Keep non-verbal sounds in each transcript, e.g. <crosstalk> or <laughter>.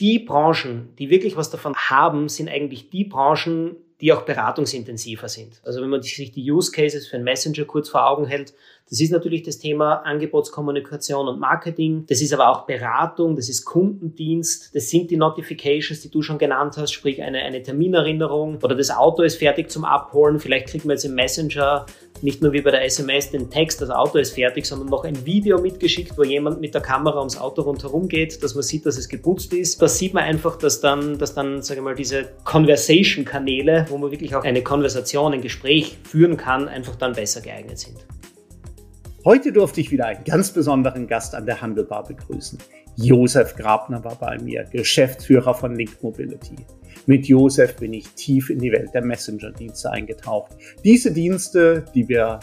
die Branchen, die wirklich was davon haben, sind eigentlich die Branchen, die auch beratungsintensiver sind. Also wenn man sich die Use Cases für einen Messenger kurz vor Augen hält, das ist natürlich das Thema Angebotskommunikation und Marketing. Das ist aber auch Beratung, das ist Kundendienst, das sind die Notifications, die du schon genannt hast, sprich eine, eine Terminerinnerung oder das Auto ist fertig zum Abholen. Vielleicht kriegen wir jetzt im Messenger nicht nur wie bei der SMS den Text, das Auto ist fertig, sondern noch ein Video mitgeschickt, wo jemand mit der Kamera ums Auto rundherum geht, dass man sieht, dass es geputzt ist. Da sieht man einfach, dass dann, dass dann, sage ich mal, diese Conversation-Kanäle, wo man wirklich auch eine Konversation, ein Gespräch führen kann, einfach dann besser geeignet sind. Heute durfte ich wieder einen ganz besonderen Gast an der Handelbar begrüßen. Josef Grabner war bei mir, Geschäftsführer von Link Mobility. Mit Josef bin ich tief in die Welt der Messenger-Dienste eingetaucht. Diese Dienste, die wir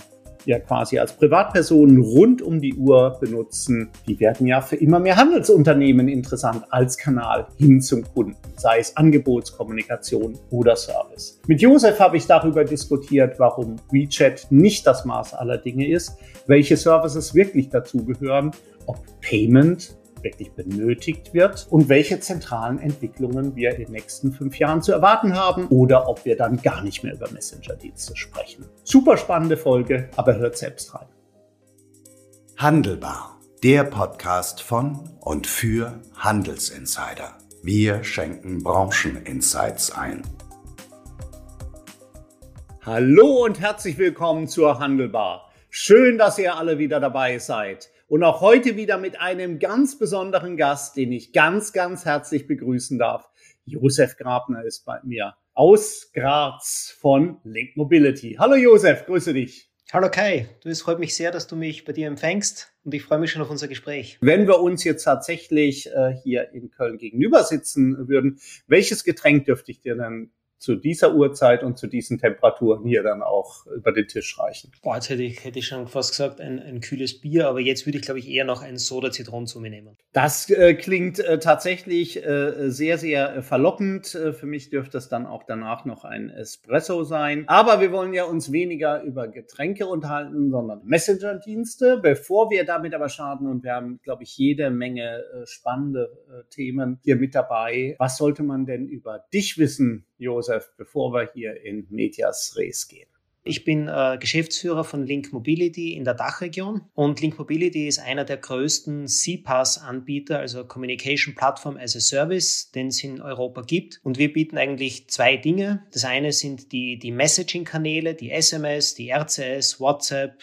ja quasi als Privatpersonen rund um die Uhr benutzen, die werden ja für immer mehr Handelsunternehmen interessant als Kanal hin zum Kunden, sei es Angebotskommunikation oder Service. Mit Josef habe ich darüber diskutiert, warum WeChat nicht das Maß aller Dinge ist, welche Services wirklich dazugehören, ob Payment wirklich benötigt wird und welche zentralen Entwicklungen wir in den nächsten fünf Jahren zu erwarten haben oder ob wir dann gar nicht mehr über Messenger-Dienste sprechen. Super spannende Folge, aber hört selbst rein. Handelbar, der Podcast von und für Handelsinsider. Wir schenken Brancheninsights ein. Hallo und herzlich willkommen zur Handelbar. Schön, dass ihr alle wieder dabei seid. Und auch heute wieder mit einem ganz besonderen Gast, den ich ganz, ganz herzlich begrüßen darf. Josef Grabner ist bei mir aus Graz von Link Mobility. Hallo Josef, grüße dich. Hallo Kai, du, es freut mich sehr, dass du mich bei dir empfängst und ich freue mich schon auf unser Gespräch. Wenn wir uns jetzt tatsächlich äh, hier in Köln gegenüber sitzen würden, welches Getränk dürfte ich dir denn zu dieser Uhrzeit und zu diesen Temperaturen hier dann auch über den Tisch reichen. Boah, jetzt hätte ich, hätte ich schon fast gesagt, ein, ein kühles Bier, aber jetzt würde ich, glaube ich, eher noch ein Soda Zitron zu mir nehmen. Das äh, klingt äh, tatsächlich äh, sehr, sehr äh, verlockend. Äh, für mich dürfte es dann auch danach noch ein Espresso sein. Aber wir wollen ja uns weniger über Getränke unterhalten, sondern Messenger-Dienste. Bevor wir damit aber starten, und wir haben, glaube ich, jede Menge äh, spannende Themen hier mit dabei. Was sollte man denn über dich wissen, Josef, bevor wir hier in Medias Res gehen? Ich bin äh, Geschäftsführer von Link Mobility in der Dachregion und Link Mobility ist einer der größten CPaaS-Anbieter, also Communication Platform as a Service, den es in Europa gibt. Und wir bieten eigentlich zwei Dinge. Das eine sind die, die Messaging-Kanäle, die SMS, die RCS, WhatsApp,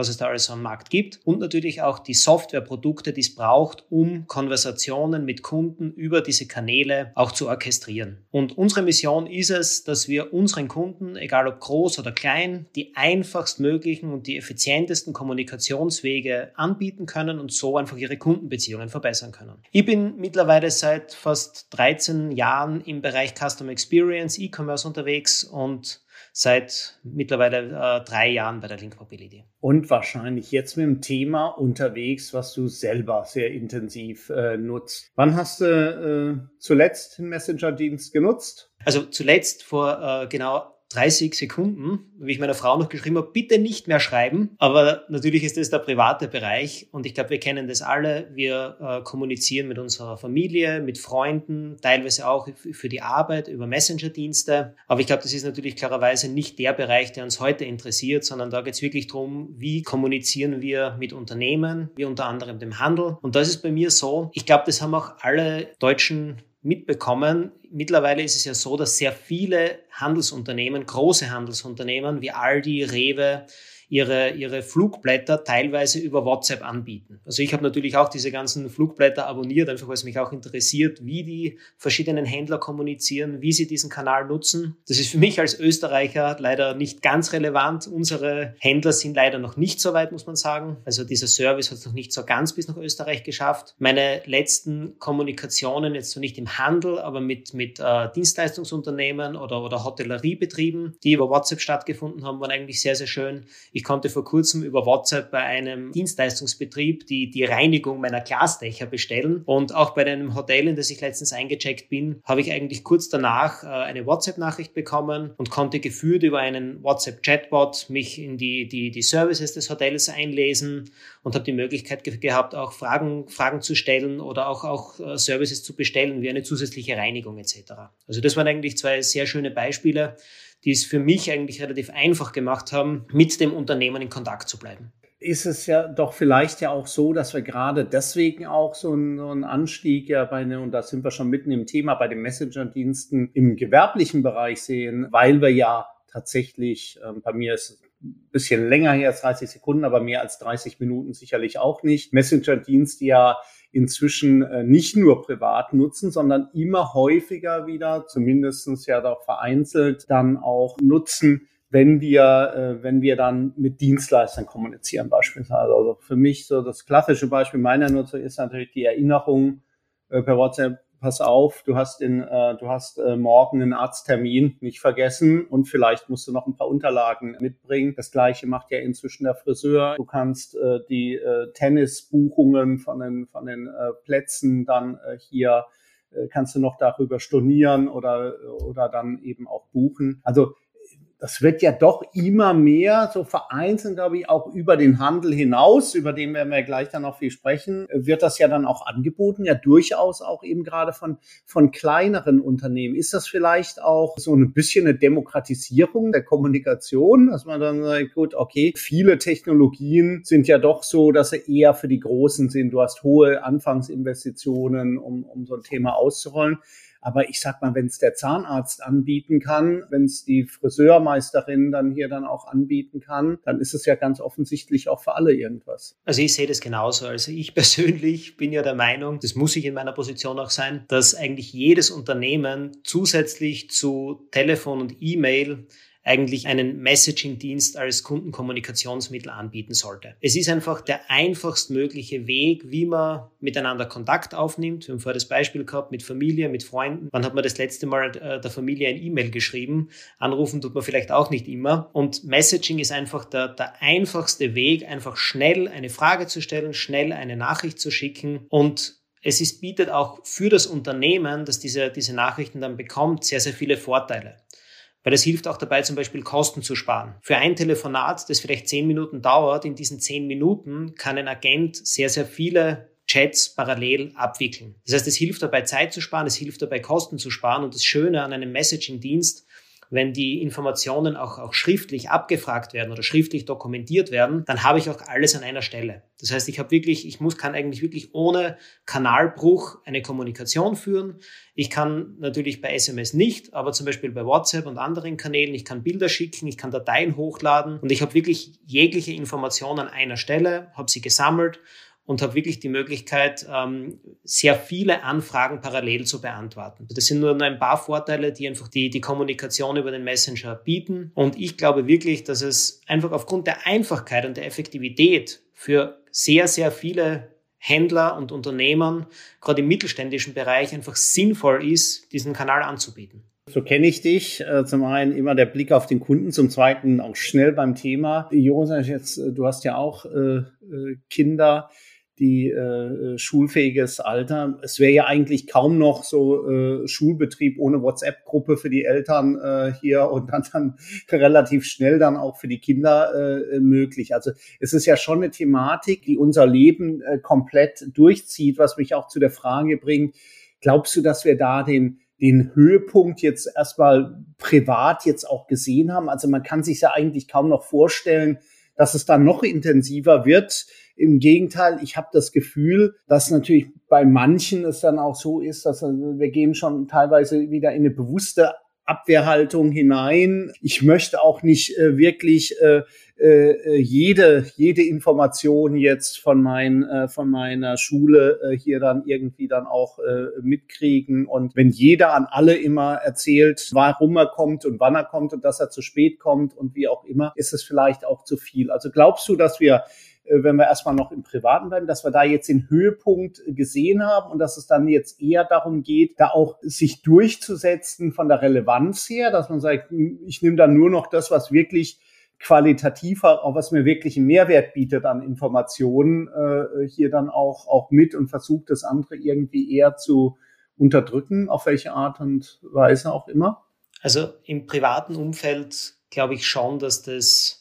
was es da alles am Markt gibt und natürlich auch die Softwareprodukte, die es braucht, um Konversationen mit Kunden über diese Kanäle auch zu orchestrieren. Und unsere Mission ist es, dass wir unseren Kunden, egal ob groß oder klein, die einfachstmöglichen und die effizientesten Kommunikationswege anbieten können und so einfach ihre Kundenbeziehungen verbessern können. Ich bin mittlerweile seit fast 13 Jahren im Bereich Customer Experience, E-Commerce unterwegs und seit mittlerweile äh, drei Jahren bei der Link Mobility. Und wahrscheinlich jetzt mit dem Thema unterwegs, was du selber sehr intensiv äh, nutzt. Wann hast du äh, zuletzt den Messenger-Dienst genutzt? Also zuletzt vor äh, genau 30 Sekunden, wie ich meiner Frau noch geschrieben habe, bitte nicht mehr schreiben. Aber natürlich ist das der private Bereich und ich glaube, wir kennen das alle. Wir äh, kommunizieren mit unserer Familie, mit Freunden, teilweise auch für die Arbeit über Messenger-Dienste. Aber ich glaube, das ist natürlich klarerweise nicht der Bereich, der uns heute interessiert, sondern da geht es wirklich darum, wie kommunizieren wir mit Unternehmen, wie unter anderem dem Handel. Und das ist bei mir so. Ich glaube, das haben auch alle deutschen mitbekommen. Mittlerweile ist es ja so, dass sehr viele Handelsunternehmen, große Handelsunternehmen wie Aldi, Rewe, ihre, ihre Flugblätter teilweise über WhatsApp anbieten. Also ich habe natürlich auch diese ganzen Flugblätter abonniert, einfach weil es mich auch interessiert, wie die verschiedenen Händler kommunizieren, wie sie diesen Kanal nutzen. Das ist für mich als Österreicher leider nicht ganz relevant. Unsere Händler sind leider noch nicht so weit, muss man sagen. Also dieser Service hat es noch nicht so ganz bis nach Österreich geschafft. Meine letzten Kommunikationen, jetzt so nicht im Handel, aber mit, mit äh, Dienstleistungsunternehmen oder, oder Hotelleriebetrieben, die über WhatsApp stattgefunden haben, waren eigentlich sehr, sehr schön. Ich konnte vor kurzem über WhatsApp bei einem Dienstleistungsbetrieb die, die Reinigung meiner Glasdächer bestellen. Und auch bei einem Hotel, in das ich letztens eingecheckt bin, habe ich eigentlich kurz danach äh, eine WhatsApp-Nachricht bekommen und konnte geführt über einen WhatsApp-Chatbot mich in die, die, die Services des Hotels einlesen und habe die Möglichkeit ge gehabt, auch Fragen, Fragen zu stellen oder auch, auch äh, Services zu bestellen, wie eine zusätzliche Reinigung etc. Also das waren eigentlich zwei sehr schöne Beispiele, die es für mich eigentlich relativ einfach gemacht haben, mit dem Unternehmen in Kontakt zu bleiben ist es ja doch vielleicht ja auch so, dass wir gerade deswegen auch so einen, so einen Anstieg ja bei, ne, und da sind wir schon mitten im Thema, bei den Messenger-Diensten im gewerblichen Bereich sehen, weil wir ja tatsächlich, äh, bei mir ist bisschen länger her als 30 Sekunden, aber mehr als 30 Minuten sicherlich auch nicht. Messenger-Dienste ja inzwischen äh, nicht nur privat nutzen, sondern immer häufiger wieder, zumindestens ja doch vereinzelt, dann auch nutzen, wenn wir, äh, wenn wir dann mit Dienstleistern kommunizieren beispielsweise. Also für mich so das klassische Beispiel meiner Nutzung ist natürlich die Erinnerung äh, per WhatsApp, pass auf, du hast in, äh, du hast äh, morgen einen Arzttermin nicht vergessen und vielleicht musst du noch ein paar Unterlagen mitbringen. Das gleiche macht ja inzwischen der Friseur. Du kannst äh, die äh, Tennisbuchungen von den, von den äh, Plätzen dann äh, hier äh, kannst du noch darüber stornieren oder, oder dann eben auch buchen. Also das wird ja doch immer mehr so vereinzelt, glaube ich, auch über den Handel hinaus, über den werden wir gleich dann noch viel sprechen, wird das ja dann auch angeboten, ja durchaus auch eben gerade von, von kleineren Unternehmen. Ist das vielleicht auch so ein bisschen eine Demokratisierung der Kommunikation, dass man dann sagt, gut, okay, viele Technologien sind ja doch so, dass sie eher für die Großen sind. Du hast hohe Anfangsinvestitionen, um, um so ein Thema auszurollen. Aber ich sag mal, wenn es der Zahnarzt anbieten kann, wenn es die Friseurmeisterin dann hier dann auch anbieten kann, dann ist es ja ganz offensichtlich auch für alle irgendwas. Also ich sehe das genauso. Also ich <laughs> persönlich bin ja der Meinung, das muss ich in meiner Position auch sein, dass eigentlich jedes Unternehmen zusätzlich zu Telefon und E-Mail eigentlich einen Messaging-Dienst als Kundenkommunikationsmittel anbieten sollte. Es ist einfach der einfachst mögliche Weg, wie man miteinander Kontakt aufnimmt. Wir haben vorher das Beispiel gehabt mit Familie, mit Freunden. Wann hat man das letzte Mal äh, der Familie ein E-Mail geschrieben? Anrufen tut man vielleicht auch nicht immer. Und Messaging ist einfach der, der einfachste Weg, einfach schnell eine Frage zu stellen, schnell eine Nachricht zu schicken und es ist, bietet auch für das Unternehmen, das diese, diese Nachrichten dann bekommt, sehr, sehr viele Vorteile. Weil es hilft auch dabei, zum Beispiel Kosten zu sparen. Für ein Telefonat, das vielleicht zehn Minuten dauert, in diesen zehn Minuten kann ein Agent sehr, sehr viele Chats parallel abwickeln. Das heißt, es hilft dabei, Zeit zu sparen, es hilft dabei, Kosten zu sparen. Und das Schöne an einem Messaging-Dienst wenn die Informationen auch, auch schriftlich abgefragt werden oder schriftlich dokumentiert werden, dann habe ich auch alles an einer Stelle. Das heißt, ich habe wirklich, ich muss, kann eigentlich wirklich ohne Kanalbruch eine Kommunikation führen. Ich kann natürlich bei SMS nicht, aber zum Beispiel bei WhatsApp und anderen Kanälen, ich kann Bilder schicken, ich kann Dateien hochladen und ich habe wirklich jegliche Information an einer Stelle, habe sie gesammelt und habe wirklich die Möglichkeit, ähm, sehr viele Anfragen parallel zu beantworten. Das sind nur ein paar Vorteile, die einfach die, die Kommunikation über den Messenger bieten. Und ich glaube wirklich, dass es einfach aufgrund der Einfachkeit und der Effektivität für sehr, sehr viele Händler und Unternehmen, gerade im mittelständischen Bereich, einfach sinnvoll ist, diesen Kanal anzubieten. So kenne ich dich. Äh, zum einen immer der Blick auf den Kunden, zum zweiten auch schnell beim Thema. Jonas, jetzt, äh, du hast ja auch äh, Kinder die äh, schulfähiges Alter. Es wäre ja eigentlich kaum noch so äh, Schulbetrieb ohne WhatsApp-Gruppe für die Eltern äh, hier und dann, dann <laughs> relativ schnell dann auch für die Kinder äh, möglich. Also es ist ja schon eine Thematik, die unser Leben äh, komplett durchzieht, was mich auch zu der Frage bringt, glaubst du, dass wir da den den Höhepunkt jetzt erstmal privat jetzt auch gesehen haben. Also man kann sich ja eigentlich kaum noch vorstellen, dass es dann noch intensiver wird. Im Gegenteil, ich habe das Gefühl, dass natürlich bei manchen es dann auch so ist, dass wir gehen schon teilweise wieder in eine bewusste Abwehrhaltung hinein. Ich möchte auch nicht äh, wirklich äh, äh, jede jede Information jetzt von mein äh, von meiner Schule äh, hier dann irgendwie dann auch äh, mitkriegen und wenn jeder an alle immer erzählt, warum er kommt und wann er kommt und dass er zu spät kommt und wie auch immer, ist es vielleicht auch zu viel. Also glaubst du, dass wir äh, wenn wir erstmal noch im Privaten bleiben, dass wir da jetzt den Höhepunkt gesehen haben und dass es dann jetzt eher darum geht, da auch sich durchzusetzen von der Relevanz her, dass man sagt, hm, ich nehme dann nur noch das, was wirklich qualitativ, auch was mir wirklich einen Mehrwert bietet an Informationen, äh, hier dann auch, auch mit und versucht das andere irgendwie eher zu unterdrücken, auf welche Art und Weise auch immer? Also im privaten Umfeld glaube ich schon, dass das,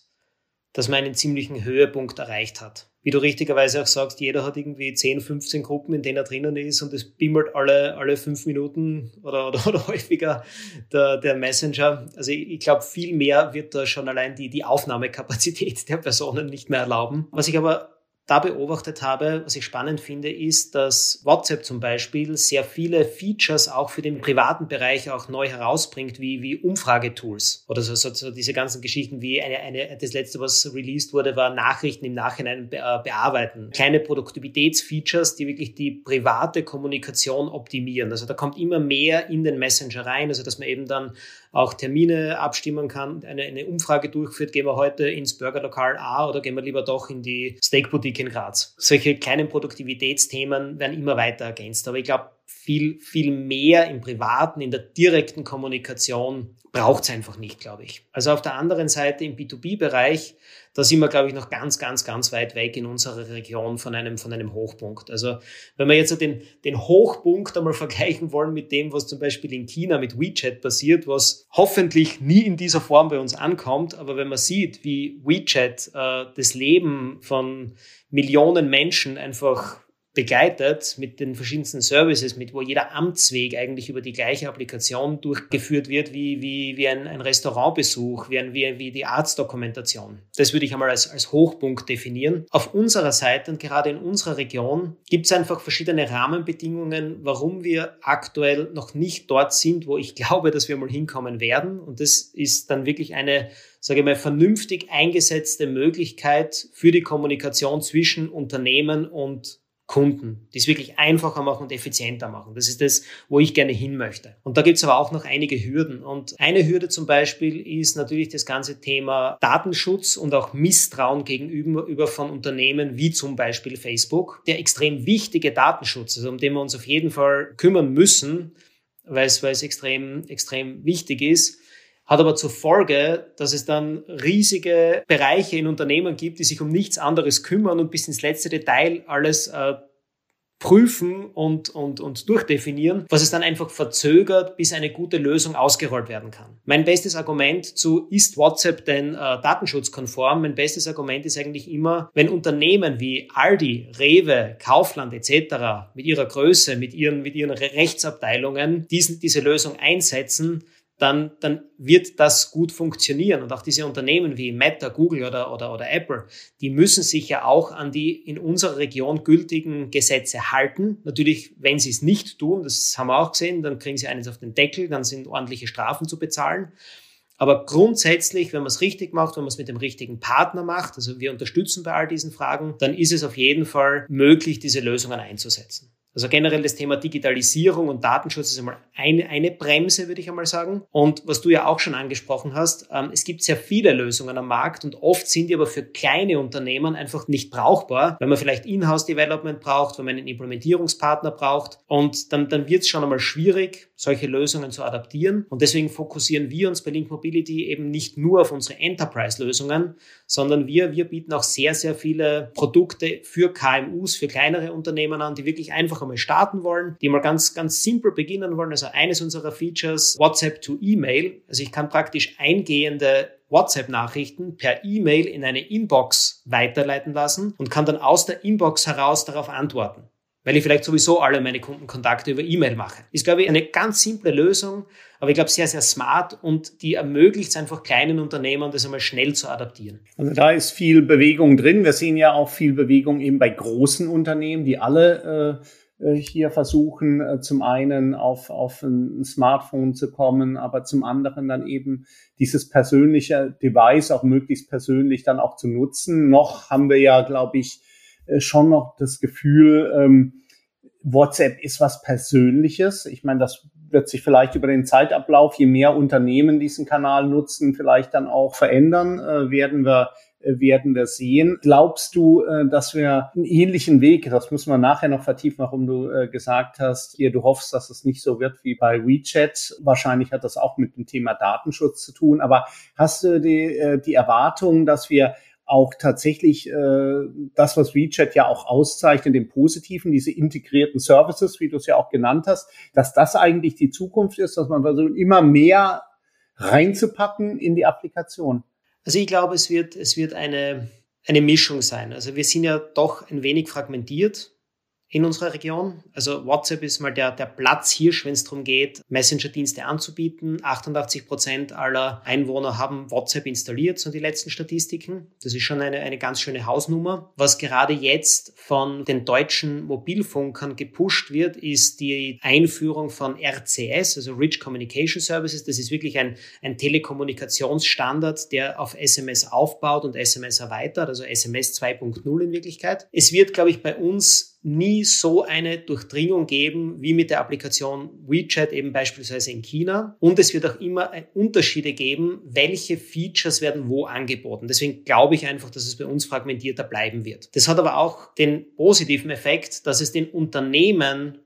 dass man einen ziemlichen Höhepunkt erreicht hat. Wie du richtigerweise auch sagst, jeder hat irgendwie 10, 15 Gruppen, in denen er drinnen ist und es bimmelt alle, alle fünf Minuten oder, oder, <laughs> oder häufiger der, der Messenger. Also ich, ich glaube, viel mehr wird da schon allein die, die Aufnahmekapazität der Personen nicht mehr erlauben. Was ich aber da beobachtet habe, was ich spannend finde, ist, dass WhatsApp zum Beispiel sehr viele Features auch für den privaten Bereich auch neu herausbringt, wie, wie Umfragetools oder so, so, so diese ganzen Geschichten wie eine, eine, das letzte, was released wurde, war Nachrichten im Nachhinein be, äh, bearbeiten. Kleine Produktivitätsfeatures, die wirklich die private Kommunikation optimieren. Also da kommt immer mehr in den Messenger rein, also dass man eben dann auch Termine abstimmen kann, eine, eine Umfrage durchführt, gehen wir heute ins Burgerlokal A oder gehen wir lieber doch in die Steakboutique in Graz. Solche kleinen Produktivitätsthemen werden immer weiter ergänzt. Aber ich glaube, viel, viel mehr im Privaten, in der direkten Kommunikation braucht es einfach nicht, glaube ich. Also auf der anderen Seite im B2B-Bereich, da sind wir, glaube ich, noch ganz, ganz, ganz weit weg in unserer Region von einem, von einem Hochpunkt. Also wenn wir jetzt den, den Hochpunkt einmal <laughs> vergleichen wollen mit dem, was zum Beispiel in China mit WeChat passiert, was hoffentlich nie in dieser Form bei uns ankommt, aber wenn man sieht, wie WeChat äh, das Leben von Millionen Menschen einfach begleitet mit den verschiedensten Services, mit wo jeder Amtsweg eigentlich über die gleiche Applikation durchgeführt wird, wie, wie, wie ein, ein Restaurantbesuch, wie, ein, wie, wie die Arztdokumentation. Das würde ich einmal als, als Hochpunkt definieren. Auf unserer Seite und gerade in unserer Region gibt es einfach verschiedene Rahmenbedingungen, warum wir aktuell noch nicht dort sind, wo ich <laughs> glaube, dass wir mal hinkommen werden. Und das ist dann wirklich eine sage ich mal, vernünftig eingesetzte Möglichkeit für die Kommunikation zwischen Unternehmen und Kunden, die es wirklich einfacher machen und effizienter machen. Das ist das, wo ich gerne hin möchte. Und da gibt es aber auch noch einige Hürden. Und eine Hürde zum Beispiel ist natürlich das ganze Thema Datenschutz und auch Misstrauen gegenüber von Unternehmen wie zum Beispiel Facebook. Der extrem wichtige Datenschutz, also um den wir uns auf jeden Fall kümmern müssen, weil es, extrem, extrem wichtig ist, hat aber zur Folge, dass es dann riesige Bereiche in Unternehmen gibt, die sich um nichts anderes kümmern und bis ins letzte Detail alles äh, prüfen und, und, und durchdefinieren, was es dann einfach verzögert, bis eine gute Lösung ausgerollt werden kann. Mein bestes Argument zu, ist WhatsApp denn äh, datenschutzkonform? Mein bestes Argument ist eigentlich immer, wenn Unternehmen wie Aldi, Rewe, Kaufland etc. mit ihrer Größe, mit ihren, mit ihren Rechtsabteilungen diesen, diese Lösung einsetzen, dann, dann wird das gut funktionieren. Und auch diese Unternehmen wie Meta, Google oder, oder, oder Apple, die müssen sich ja auch an die in unserer Region gültigen Gesetze halten. Natürlich, wenn sie es nicht tun, das haben wir auch gesehen, dann kriegen sie eines auf den Deckel, dann sind ordentliche Strafen zu bezahlen. Aber grundsätzlich, wenn man es richtig macht, wenn man es mit dem richtigen Partner macht, also wir unterstützen bei all diesen Fragen, dann ist es auf jeden Fall möglich, diese Lösungen einzusetzen. Also generell das Thema Digitalisierung und Datenschutz ist einmal eine, eine Bremse, würde ich einmal sagen. Und was du ja auch schon angesprochen hast, ähm, es gibt sehr viele Lösungen am Markt und oft sind die aber für kleine Unternehmen einfach nicht brauchbar, wenn man vielleicht Inhouse-Development braucht, wenn man einen Implementierungspartner braucht. Und dann, dann wird es schon einmal schwierig, solche Lösungen zu adaptieren. Und deswegen fokussieren wir uns bei Link Mobility eben nicht nur auf unsere Enterprise-Lösungen, sondern wir, wir bieten auch sehr, sehr viele Produkte für KMUs, für kleinere Unternehmen an, die wirklich einfach einmal starten wollen, die mal ganz, ganz simpel beginnen wollen. Also eines unserer Features, WhatsApp to E-Mail. Also ich kann praktisch eingehende WhatsApp-Nachrichten per E-Mail in eine Inbox weiterleiten lassen und kann dann aus der Inbox heraus darauf antworten weil ich vielleicht sowieso alle meine Kundenkontakte über E-Mail mache. Ist, glaube ich, eine ganz simple Lösung, aber ich glaube sehr, sehr smart und die ermöglicht es einfach kleinen Unternehmern, das einmal schnell zu adaptieren. Also da ist viel Bewegung drin. Wir sehen ja auch viel Bewegung eben bei großen Unternehmen, die alle äh hier versuchen, äh, zum einen auf, auf ein Smartphone zu kommen, aber zum anderen dann eben dieses persönliche Device auch möglichst persönlich dann auch zu nutzen. Noch haben wir ja, glaube ich, äh, schon noch das Gefühl, ähm, WhatsApp ist was Persönliches. Ich meine, das wird sich vielleicht über den Zeitablauf, je mehr Unternehmen diesen Kanal nutzen, vielleicht dann auch verändern. Äh, werden wir äh, werden wir sehen. Glaubst du, äh, dass wir einen ähnlichen Weg, das müssen wir nachher noch vertiefen, warum du äh, gesagt hast, hier, du hoffst, dass es nicht so wird wie bei WeChat. Wahrscheinlich hat das auch mit dem Thema Datenschutz zu tun. Aber hast du die, die Erwartung, dass wir auch tatsächlich äh, das, was WeChat ja auch auszeichnet, im Positiven, diese integrierten Services, wie du es ja auch genannt hast, dass das eigentlich die Zukunft ist, dass man versucht, immer mehr reinzupacken in die Applikation. Also ich glaube, es wird, es wird eine, eine Mischung sein. Also wir sind ja doch ein wenig fragmentiert in unserer Region. Also WhatsApp ist mal der, der Platzhirsch, wenn es darum geht, Messenger-Dienste anzubieten. 88 Prozent aller Einwohner haben WhatsApp installiert, so die letzten Statistiken. Das ist schon eine, eine ganz schöne Hausnummer. Was gerade jetzt von den deutschen Mobilfunkern gepusht wird, ist die Einführung von RCS, also Rich Communication Services. Das ist wirklich ein, ein Telekommunikationsstandard, der auf SMS aufbaut und SMS erweitert, also SMS 2.0 in Wirklichkeit. Es wird, glaube ich, bei uns nie so eine Durchdringung geben wie mit der Applikation WeChat eben beispielsweise in China. Und es wird auch immer Unterschiede geben, welche Features werden wo angeboten. Deswegen glaube ich einfach, dass es bei uns fragmentierter bleiben wird. Das hat aber auch den positiven Effekt, dass es den Unternehmen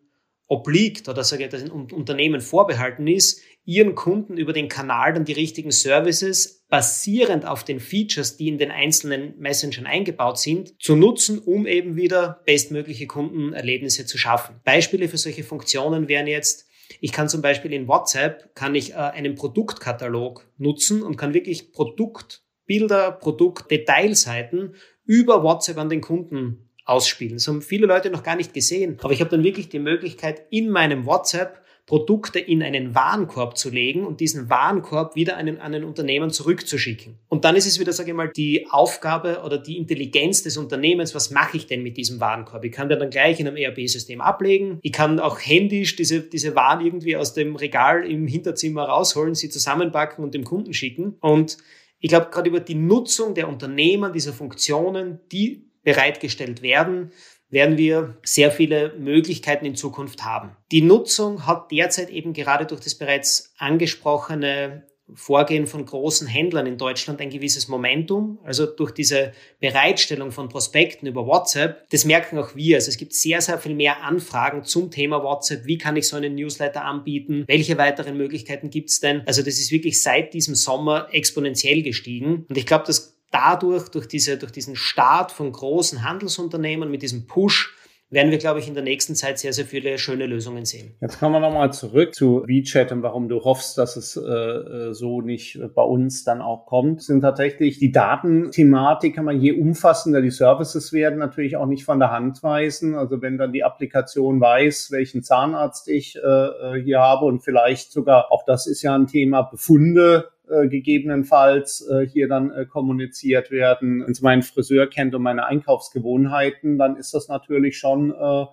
obliegt oder sage ich, dass ein Unternehmen vorbehalten ist, ihren Kunden über den Kanal dann die richtigen Services basierend auf den Features, die in den einzelnen Messengern eingebaut sind, zu nutzen, um eben wieder bestmögliche Kundenerlebnisse zu schaffen. Beispiele für solche Funktionen wären jetzt, ich kann zum Beispiel in WhatsApp kann ich äh, einen Produktkatalog nutzen und kann wirklich Produktbilder, Produktdetailseiten über WhatsApp an den Kunden ausspielen. Das haben viele Leute noch gar nicht gesehen. Aber ich habe dann wirklich die Möglichkeit, in meinem WhatsApp Produkte in einen Warenkorb zu legen und diesen Warenkorb wieder an einen Unternehmen zurückzuschicken. Und dann ist es wieder, sage ich mal, die Aufgabe oder die Intelligenz des Unternehmens, was mache ich denn mit diesem Warenkorb? Ich kann den dann gleich in einem ERP-System ablegen. Ich kann auch händisch diese, diese Waren irgendwie aus dem Regal im Hinterzimmer rausholen, sie zusammenpacken und dem Kunden schicken. Und ich glaube, gerade über die Nutzung der Unternehmen, dieser Funktionen, die bereitgestellt werden, werden wir sehr viele Möglichkeiten in Zukunft haben. Die Nutzung hat derzeit eben gerade durch das bereits angesprochene Vorgehen von großen Händlern in Deutschland ein gewisses Momentum, also durch diese Bereitstellung von Prospekten über WhatsApp. Das merken auch wir. Also es gibt sehr, sehr viel mehr Anfragen zum Thema WhatsApp. Wie kann ich so einen Newsletter anbieten? Welche weiteren Möglichkeiten gibt es denn? Also das ist wirklich seit diesem Sommer exponentiell gestiegen. Und ich glaube, dass dadurch, durch, diese, durch diesen Start von großen Handelsunternehmen mit diesem Push, werden wir, glaube ich, in der nächsten Zeit sehr, sehr viele schöne Lösungen sehen. Jetzt kommen wir nochmal zurück zu WeChat und warum du hoffst, dass es äh, so nicht bei uns dann auch kommt, sind tatsächlich die Datenthematik, kann man je umfassender die Services werden, natürlich auch nicht von der Hand weisen. Also wenn dann die Applikation weiß, welchen Zahnarzt ich äh, äh hier habe und vielleicht sogar, auch das ist ja ein Thema, Befunde äh, gegebenenfalls äh, hier dann äh, kommuniziert werden. Wenn mein Friseur kennt und meine Einkaufsgewohnheiten, dann ist das natürlich schon äh, ein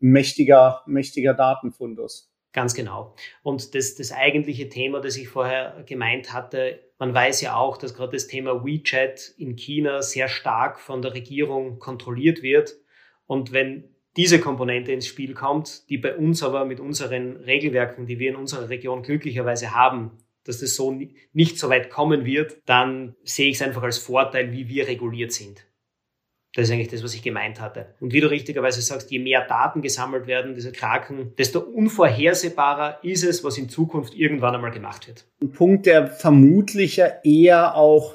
mächtiger, mächtiger Datenfundus. Ganz genau. Und das, das eigentliche Thema, das ich vorher gemeint hatte, man weiß ja auch, dass gerade das Thema WeChat in China sehr stark von der Regierung kontrolliert wird. Und wenn diese Komponente ins Spiel kommt, die bei uns aber mit unseren Regelwerken, die wir in unserer Region glücklicherweise haben, dass das so nicht so weit kommen wird, dann sehe ich es einfach als Vorteil, wie wir reguliert sind. Das ist eigentlich das, was ich gemeint hatte. Und wie du richtigerweise sagst, je mehr Daten gesammelt werden, diese Kraken, desto unvorhersehbarer ist es, was in Zukunft irgendwann einmal gemacht wird. Ein Punkt, der vermutlich ja eher auch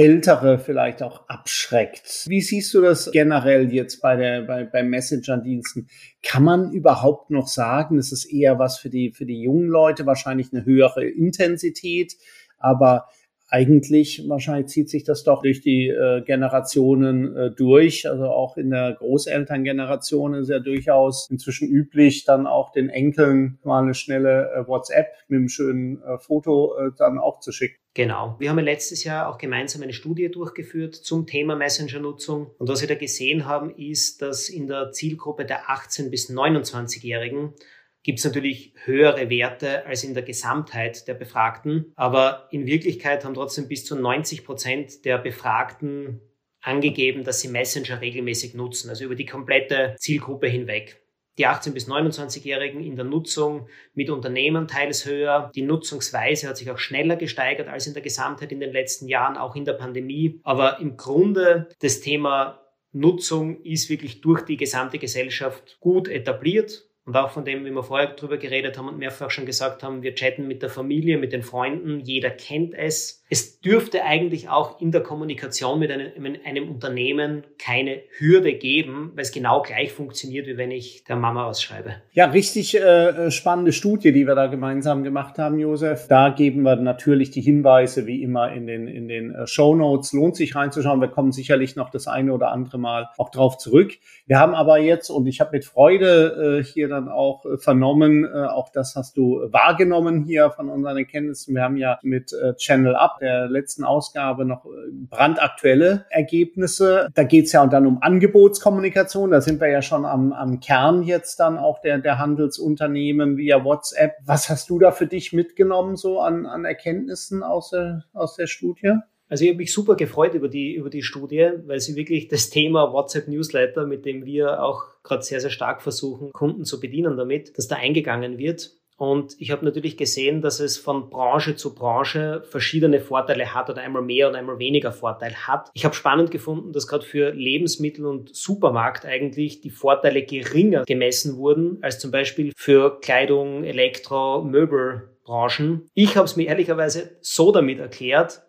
Ältere vielleicht auch abschreckt. Wie siehst du das generell jetzt bei der, bei, bei Messenger-Diensten? Kann man überhaupt noch sagen, es ist eher was für die, für die jungen Leute, wahrscheinlich eine höhere Intensität, aber eigentlich wahrscheinlich zieht sich das doch durch die äh, Generationen äh, durch. Also auch in der Großelterngeneration ist ja durchaus inzwischen üblich, dann auch den Enkeln mal eine schnelle äh, WhatsApp mit einem schönen äh, Foto äh, dann auch zu schicken. Genau. Wir haben ja letztes Jahr auch gemeinsam eine Studie durchgeführt zum Thema Messenger-Nutzung. Und was wir da gesehen haben, ist, dass in der Zielgruppe der 18- bis 29-Jährigen gibt es natürlich höhere Werte als in der Gesamtheit der Befragten. Aber in Wirklichkeit haben trotzdem bis zu 90 Prozent der Befragten angegeben, dass sie Messenger regelmäßig nutzen, also über die komplette Zielgruppe hinweg. die 18- bis 29-Jährigen in der Nutzung mit Unternehmen teils höher. Die Nutzungsweise hat sich auch schneller gesteigert als in der Gesamtheit in den letzten Jahren, auch in der Pandemie. Aber im Grunde das Thema Nutzung ist wirklich durch die gesamte Gesellschaft gut etabliert und auch von dem, wie wir vorher drüber geredet haben und mehrfach schon gesagt haben, wir chatten mit der Familie, mit den Freunden, jeder kennt es. Es dürfte eigentlich auch in der Kommunikation mit einem, einem Unternehmen keine Hürde geben, weil es genau gleich funktioniert, wie wenn ich der Mama ausschreibe. Ja, richtig äh, spannende Studie, die wir da gemeinsam gemacht haben, Josef. Da geben wir natürlich die Hinweise wie immer in den, in den äh, Show Notes. Lohnt sich reinzuschauen. Wir kommen sicherlich noch das eine oder andere Mal auch drauf zurück. Wir haben aber jetzt, und ich habe mit Freude äh, hier dann auch äh, vernommen, äh, auch das hast du wahrgenommen hier von unseren Erkenntnissen. Wir haben ja mit äh, Channel Up der letzten Ausgabe noch äh, brandaktuelle Ergebnisse. Da geht es ja dann um Angebotskommunikation. Da sind wir ja schon am, am Kern jetzt dann auch der, der Handelsunternehmen via WhatsApp. Was hast du da für dich mitgenommen so an, an Erkenntnissen aus der, aus der Studie? Also ich habe mich super gefreut über die, über die Studie, weil sie wirklich das Thema WhatsApp Newsletter, mit dem wir auch gerade sehr, sehr stark versuchen, Kunden zu bedienen damit, dass da eingegangen wird. Und ich habe natürlich gesehen, dass es von Branche zu Branche verschiedene Vorteile hat oder einmal mehr oder einmal weniger Vorteil hat. Ich habe spannend gefunden, dass gerade für Lebensmittel und Supermarkt eigentlich die Vorteile geringer gemessen wurden als zum Beispiel für Kleidung, Elektro, Möbelbranchen. Ich habe es mir ehrlicherweise so damit erklärt,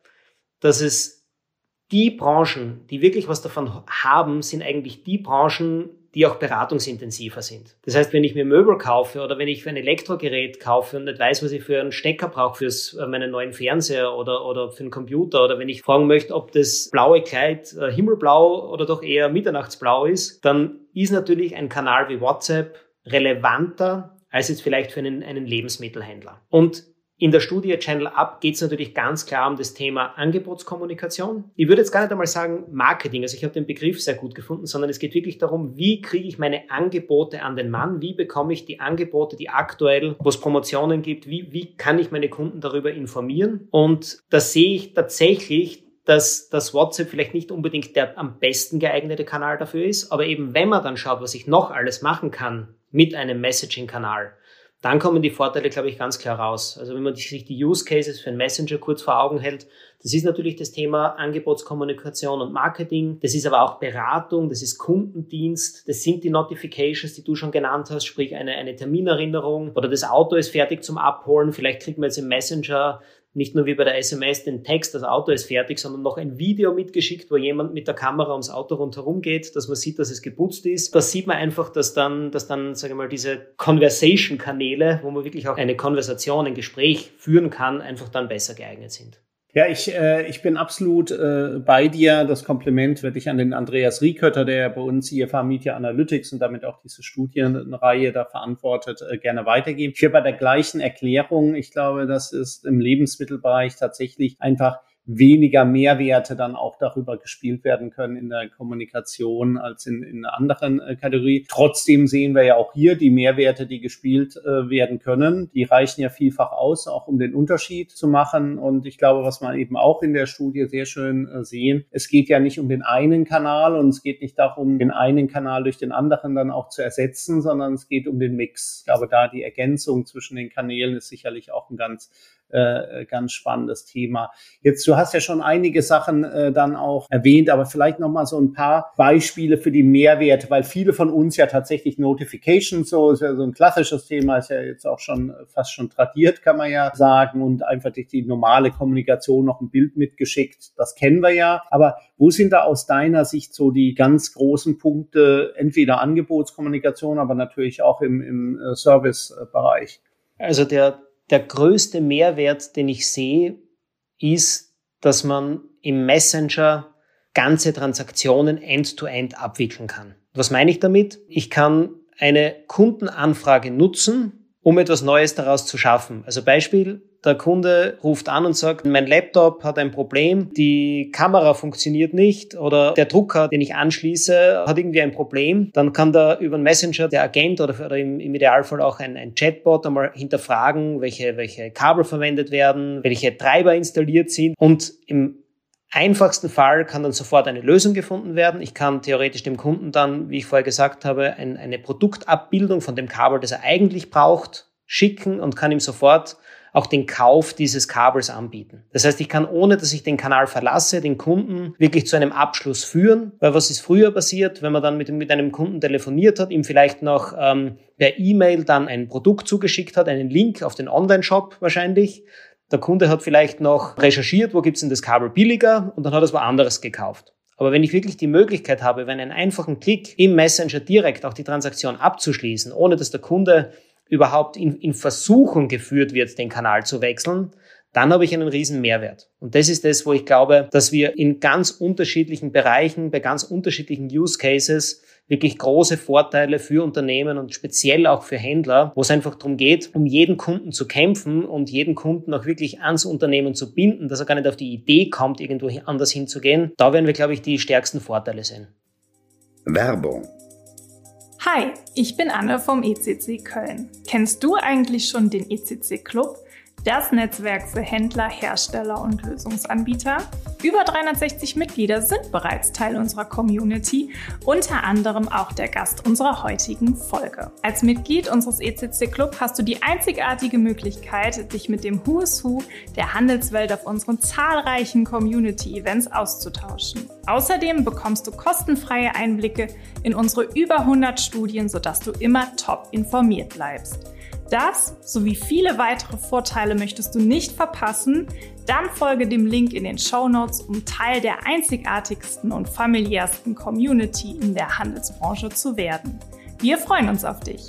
dass es die Branchen, die wirklich was davon haben, sind eigentlich die Branchen, die auch beratungsintensiver sind. Das heißt, wenn ich mir Möbel kaufe oder wenn ich für ein Elektrogerät kaufe und nicht weiß, was ich für einen Stecker brauche für äh, meinen neuen Fernseher oder, oder für einen Computer oder wenn ich fragen möchte, ob das blaue Kleid äh, himmelblau oder doch eher mitternachtsblau ist, dann ist natürlich ein Kanal wie WhatsApp relevanter als jetzt vielleicht für einen, einen Lebensmittelhändler. Und in der Studie Channel Up geht es natürlich ganz klar um das Thema Angebotskommunikation. Ich würde jetzt gar nicht einmal sagen Marketing, also ich habe den Begriff sehr gut gefunden, sondern es geht wirklich darum, wie kriege ich meine Angebote an den Mann, wie bekomme ich die Angebote, die aktuell, wo es Promotionen gibt, wie, wie kann ich meine Kunden darüber informieren. Und da sehe ich tatsächlich, dass das WhatsApp vielleicht nicht unbedingt der am besten geeignete Kanal dafür ist, aber eben wenn man dann schaut, was ich noch alles machen kann mit einem Messaging-Kanal, dann kommen die Vorteile, glaube ich, ganz klar raus. Also wenn man sich die Use Cases für einen Messenger kurz vor Augen hält, das ist natürlich das Thema Angebotskommunikation und Marketing. Das ist aber auch Beratung, das ist Kundendienst, das sind die Notifications, die du schon genannt hast, sprich eine, eine Terminerinnerung oder das Auto ist fertig zum Abholen. Vielleicht kriegt man jetzt im Messenger nicht nur wie bei der SMS den Text, das Auto ist fertig, sondern noch ein Video mitgeschickt, wo jemand mit der Kamera ums Auto rundherum geht, dass man sieht, dass es geputzt ist. Da sieht man einfach, dass dann, dass dann, sage ich mal, diese Conversation-Kanäle, wo man wirklich auch eine Konversation, ein Gespräch führen kann, einfach dann besser geeignet sind. Ja, ich, äh, ich bin absolut äh, bei dir. Das Kompliment würde ich an den Andreas Riekötter, der bei uns IFA Media Analytics und damit auch diese Studienreihe da verantwortet, äh, gerne weitergeben. Hier bei der gleichen Erklärung. Ich glaube, das ist im Lebensmittelbereich tatsächlich einfach weniger Mehrwerte dann auch darüber gespielt werden können in der Kommunikation als in, in einer anderen äh, Kategorie. Trotzdem sehen wir ja auch hier die Mehrwerte, die gespielt äh, werden können. Die reichen ja vielfach aus, auch um den Unterschied zu machen. Und ich glaube, was man eben auch in der Studie sehr schön äh, sehen, es geht ja nicht um den einen Kanal und es geht nicht darum, den einen Kanal durch den anderen dann auch zu ersetzen, sondern es geht um den Mix. Ich glaube, da die Ergänzung zwischen den Kanälen ist sicherlich auch ein ganz äh, ganz spannendes Thema. Jetzt, du hast ja schon einige Sachen äh, dann auch erwähnt, aber vielleicht noch mal so ein paar Beispiele für die Mehrwerte, weil viele von uns ja tatsächlich Notifications, so ist ja so ein klassisches Thema, ist ja jetzt auch schon fast schon tradiert, kann man ja sagen, und einfach durch die normale Kommunikation noch ein Bild mitgeschickt, das kennen wir ja. Aber wo sind da aus deiner Sicht so die ganz großen Punkte, entweder Angebotskommunikation, aber natürlich auch im, im äh, Servicebereich? Also der der größte Mehrwert, den ich sehe, ist, dass man im Messenger ganze Transaktionen end-to-end -end abwickeln kann. Was meine ich damit? Ich kann eine Kundenanfrage nutzen, um etwas Neues daraus zu schaffen. Also Beispiel, der Kunde ruft an und sagt, mein Laptop hat ein Problem, die Kamera funktioniert nicht oder der Drucker, den ich anschließe, hat irgendwie ein Problem. Dann kann da über einen Messenger der Agent oder, oder im, im, Idealfall auch ein, ein Chatbot einmal hinterfragen, welche, welche Kabel verwendet werden, welche Treiber installiert sind und im einfachsten Fall kann dann sofort eine Lösung gefunden werden. Ich kann theoretisch dem Kunden dann, wie ich vorher gesagt habe, ein, eine Produktabbildung von dem Kabel, das er eigentlich braucht, schicken und kann ihm sofort auch den Kauf dieses Kabels anbieten. Das heißt, ich kann ohne, dass ich den Kanal verlasse, den Kunden wirklich zu einem Abschluss führen. Weil was ist früher passiert, wenn man dann mit, mit einem Kunden telefoniert hat, ihm vielleicht noch ähm, per E-Mail dann ein Produkt zugeschickt hat, einen Link auf den Online-Shop wahrscheinlich. Der Kunde hat vielleicht noch recherchiert, wo gibt's denn das Kabel billiger und dann hat er es woanders gekauft. Aber wenn ich wirklich die Möglichkeit habe, wenn einen einfachen Klick im Messenger direkt auch die Transaktion abzuschließen, ohne dass der Kunde überhaupt in, in Versuchung geführt wird, den Kanal zu wechseln, dann habe ich einen riesen Mehrwert. Und das ist das, wo ich glaube, dass wir in ganz unterschiedlichen Bereichen, bei ganz unterschiedlichen Use Cases wirklich große Vorteile für Unternehmen und speziell auch für Händler, wo es einfach darum geht, um jeden Kunden zu kämpfen und jeden Kunden auch wirklich ans Unternehmen zu binden, dass er gar nicht auf die Idee kommt, irgendwo anders hinzugehen. Da werden wir, glaube ich, die stärksten Vorteile sehen. Werbung Hi, ich bin Anne vom ECC Köln. Kennst du eigentlich schon den ECC Club? Das Netzwerk für Händler, Hersteller und Lösungsanbieter. Über 360 Mitglieder sind bereits Teil unserer Community, unter anderem auch der Gast unserer heutigen Folge. Als Mitglied unseres ECC Club hast du die einzigartige Möglichkeit, dich mit dem Who is Who der Handelswelt auf unseren zahlreichen Community-Events auszutauschen. Außerdem bekommst du kostenfreie Einblicke in unsere über 100 Studien, sodass du immer top informiert bleibst. Das sowie viele weitere Vorteile möchtest du nicht verpassen? Dann folge dem Link in den Show Notes, um Teil der einzigartigsten und familiärsten Community in der Handelsbranche zu werden. Wir freuen uns auf dich.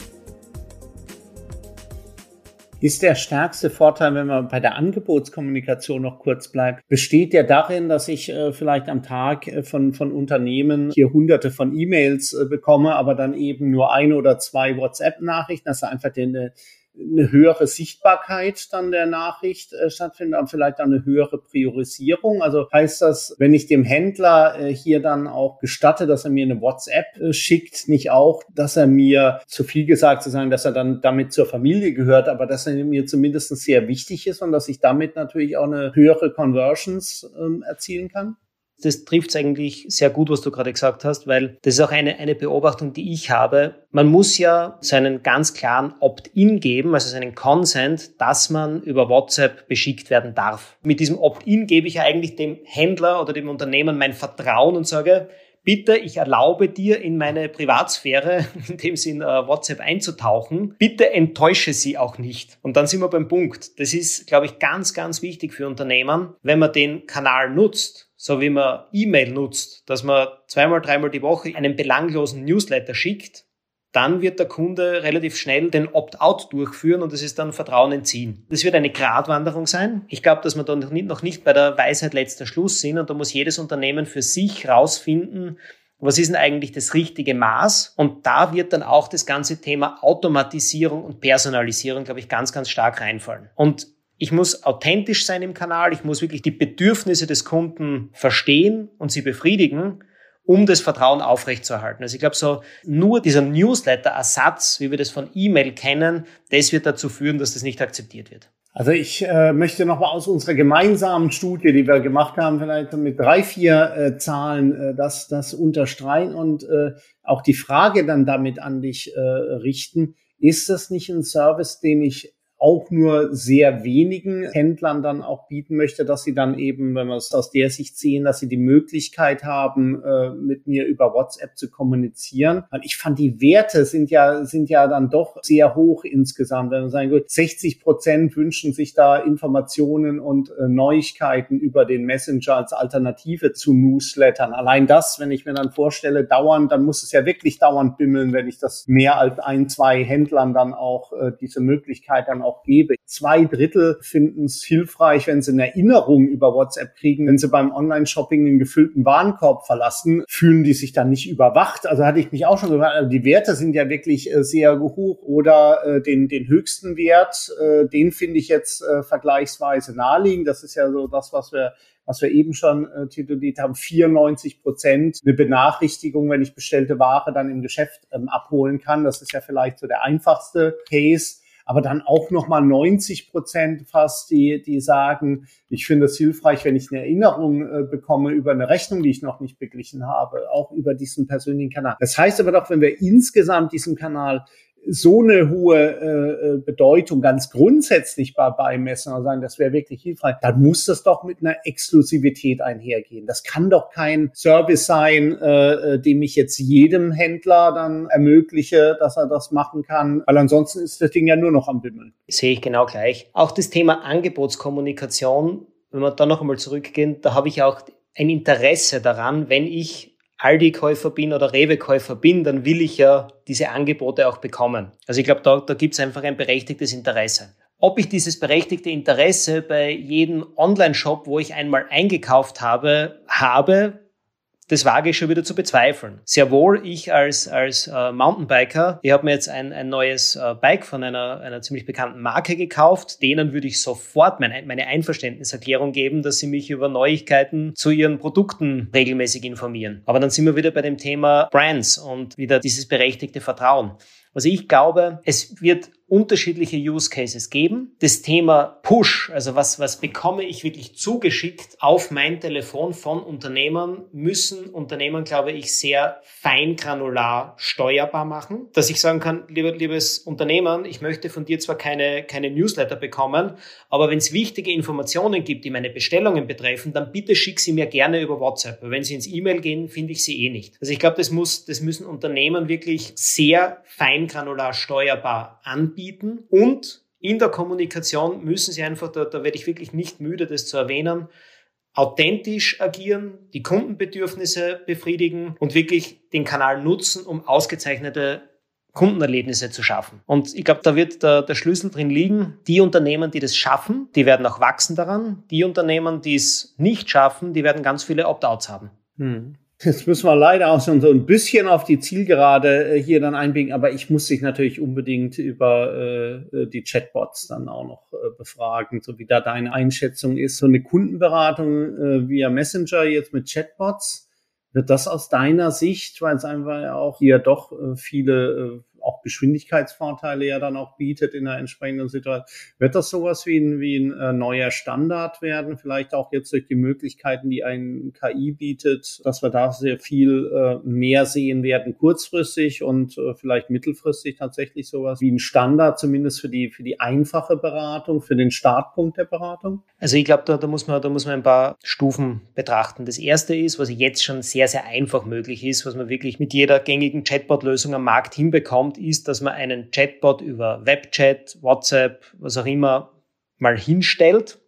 Ist der stärkste Vorteil, wenn man bei der Angebotskommunikation noch kurz bleibt, besteht der darin, dass ich äh, vielleicht am Tag äh, von, von Unternehmen hier hunderte von E-Mails äh, bekomme, aber dann eben nur ein oder zwei WhatsApp-Nachrichten, dass einfach den, eine höhere Sichtbarkeit dann der Nachricht äh, stattfindet, aber vielleicht dann eine höhere Priorisierung. Also heißt das, wenn ich dem Händler äh, hier dann auch gestatte, dass er mir eine WhatsApp äh, schickt, nicht auch, dass er mir zu viel gesagt zu sagen, dass er dann damit zur Familie gehört, aber dass er mir zumindest sehr wichtig ist und dass ich damit natürlich auch eine höhere Conversions ähm, erzielen kann? Das trifft es eigentlich sehr gut, was du gerade gesagt hast, weil das ist auch eine, eine Beobachtung, die ich habe. Man muss ja seinen ganz klaren Opt-in geben, also seinen Consent, dass man über WhatsApp beschickt werden darf. Mit diesem Opt-in gebe ich ja eigentlich dem Händler oder dem Unternehmen mein Vertrauen und sage, bitte, ich erlaube dir in meine Privatsphäre, <laughs> in dem Sinn uh, WhatsApp einzutauchen, bitte enttäusche sie auch nicht. Und dann sind wir beim Punkt. Das ist, glaube ich, ganz, ganz wichtig für Unternehmen, wenn man den Kanal nutzt so wie man E-Mail nutzt, dass man zweimal, dreimal die Woche einen belanglosen Newsletter schickt, dann wird der Kunde relativ schnell den Opt-out durchführen und es ist dann Vertrauen entziehen. Das wird eine Gratwanderung sein. Ich glaube, dass wir da noch nicht, bei der Weisheit letzter Schluss sind und da muss jedes Unternehmen für sich rausfinden, was ist denn eigentlich das richtige Maß? Und da wird dann auch das ganze Thema Automatisierung und Personalisierung, glaube ich, ganz, ganz stark reinfallen. Und ich muss authentisch sein im Kanal, ich muss wirklich die Bedürfnisse des Kunden verstehen und sie befriedigen, um das Vertrauen aufrechtzuerhalten. Also ich glaube, so nur dieser Newsletter-Ersatz, wie wir das von E-Mail kennen, das wird dazu führen, dass das nicht akzeptiert wird. Also ich äh, möchte nochmal aus unserer gemeinsamen Studie, die wir gemacht haben, vielleicht mit drei, vier äh, Zahlen äh, das, das unterstreichen und äh, auch die Frage dann damit an dich äh, richten. Ist das nicht ein Service, den ich auch nur sehr wenigen Händlern dann auch bieten möchte, dass sie dann eben, wenn wir es aus der Sicht sehen, dass sie die Möglichkeit haben, äh, mit mir über WhatsApp zu kommunizieren. Weil ich fand, die Werte sind ja, sind ja dann doch sehr hoch insgesamt. Wenn man sagen gut, 60 Prozent wünschen sich da Informationen und äh, Neuigkeiten über den Messenger als Alternative zu Newslettern. Allein das, wenn ich mir dann vorstelle, dauernd, dann muss es ja wirklich dauernd bimmeln, wenn ich das mehr als ein, zwei Händlern dann auch äh, diese Möglichkeit dann auch auch gebe. Zwei Drittel finden es hilfreich, wenn sie eine Erinnerung über WhatsApp kriegen. Wenn sie beim Online-Shopping einen gefüllten Warenkorb verlassen, fühlen die sich dann nicht überwacht. Also hatte ich mich auch schon gefragt, also die Werte sind ja wirklich äh, sehr hoch oder äh, den, den höchsten Wert, äh, den finde ich jetzt vergleichsweise naheliegend. Das ist ja so das, was wir was wir eben schon äh, tituliert haben, 94 Prozent eine Benachrichtigung, wenn ich bestellte Ware dann im Geschäft ähm, abholen kann. Das ist ja vielleicht so der einfachste Case. Aber dann auch nochmal 90 Prozent fast, die, die sagen, ich finde es hilfreich, wenn ich eine Erinnerung äh, bekomme über eine Rechnung, die ich noch nicht beglichen habe, auch über diesen persönlichen Kanal. Das heißt aber doch, wenn wir insgesamt diesem Kanal so eine hohe äh, äh, Bedeutung ganz grundsätzlich bei, beimessen und sagen, das wäre wirklich hilfreich, dann muss das doch mit einer Exklusivität einhergehen. Das kann doch kein Service sein, äh, äh, dem ich jetzt jedem Händler dann ermögliche, dass er das machen kann, weil ansonsten ist das Ding ja nur noch am Bimmeln. Sehe ich genau gleich. Auch das Thema Angebotskommunikation, wenn wir da noch einmal zurückgehen, da habe ich auch ein Interesse daran, wenn ich Aldi-Käufer bin oder Rewe-Käufer bin, dann will ich ja diese Angebote auch bekommen. Also ich glaube, da, da gibt es einfach ein berechtigtes Interesse. Ob ich dieses berechtigte Interesse bei jedem Online-Shop, wo ich einmal eingekauft habe, habe, das wage ich schon wieder zu bezweifeln. Sehr wohl, ich als, als äh, Mountainbiker, ich habe mir jetzt ein, ein neues äh, Bike von einer, einer ziemlich bekannten Marke gekauft. Denen würde ich sofort meine, meine Einverständniserklärung geben, dass sie mich über Neuigkeiten zu ihren Produkten regelmäßig informieren. Aber dann sind wir wieder bei dem Thema Brands und wieder dieses berechtigte Vertrauen. Also ich glaube, es wird unterschiedliche Use Cases geben. Das Thema Push, also was, was bekomme ich wirklich zugeschickt auf mein Telefon von Unternehmern, müssen Unternehmen, glaube ich, sehr feingranular steuerbar machen, dass ich sagen kann, lieber, liebes Unternehmen, ich möchte von dir zwar keine, keine Newsletter bekommen, aber wenn es wichtige Informationen gibt, die meine Bestellungen betreffen, dann bitte schick sie mir gerne über WhatsApp. Weil wenn sie ins E-Mail gehen, finde ich sie eh nicht. Also ich glaube, das muss, das müssen Unternehmen wirklich sehr feingranular steuerbar anbieten bieten und in der Kommunikation müssen sie einfach, da, da werde ich wirklich nicht müde, das zu erwähnen, authentisch agieren, die Kundenbedürfnisse befriedigen und wirklich den Kanal nutzen, um ausgezeichnete Kundenerlebnisse zu schaffen. Und ich glaube, da wird der, der Schlüssel drin liegen. Die Unternehmen, die das schaffen, die werden auch wachsen daran. Die Unternehmen, die es nicht schaffen, die werden ganz viele Opt-outs haben. Hm. Jetzt müssen wir leider auch schon so ein bisschen auf die Zielgerade äh, hier dann einbiegen, aber ich muss dich natürlich unbedingt über äh, äh, die Chatbots dann auch noch äh, befragen, so wie da deine Einschätzung ist. So eine Kundenberatung äh, via Messenger jetzt mit Chatbots, wird das aus deiner Sicht, weil es einfach auch hier doch äh, viele auch Geschwindigkeitsvorteile ja dann auch bietet in der entsprechenden Situation. Wird das sowas wie ein, wie ein äh, neuer Standard werden? Vielleicht auch jetzt durch die Möglichkeiten, die ein KI bietet, dass wir da sehr viel äh, mehr sehen werden kurzfristig und äh, vielleicht mittelfristig tatsächlich sowas wie ein Standard, zumindest für die, für die einfache Beratung, für den Startpunkt der Beratung? Also ich glaube, da, da, muss man, da muss man ein paar Stufen betrachten. Das erste ist, was jetzt schon sehr, sehr einfach möglich ist, was man wirklich mit jeder gängigen Chatbot-Lösung am Markt hinbekommt, kommt, ist, dass man einen Chatbot über Webchat, WhatsApp, was auch immer mal hinstellt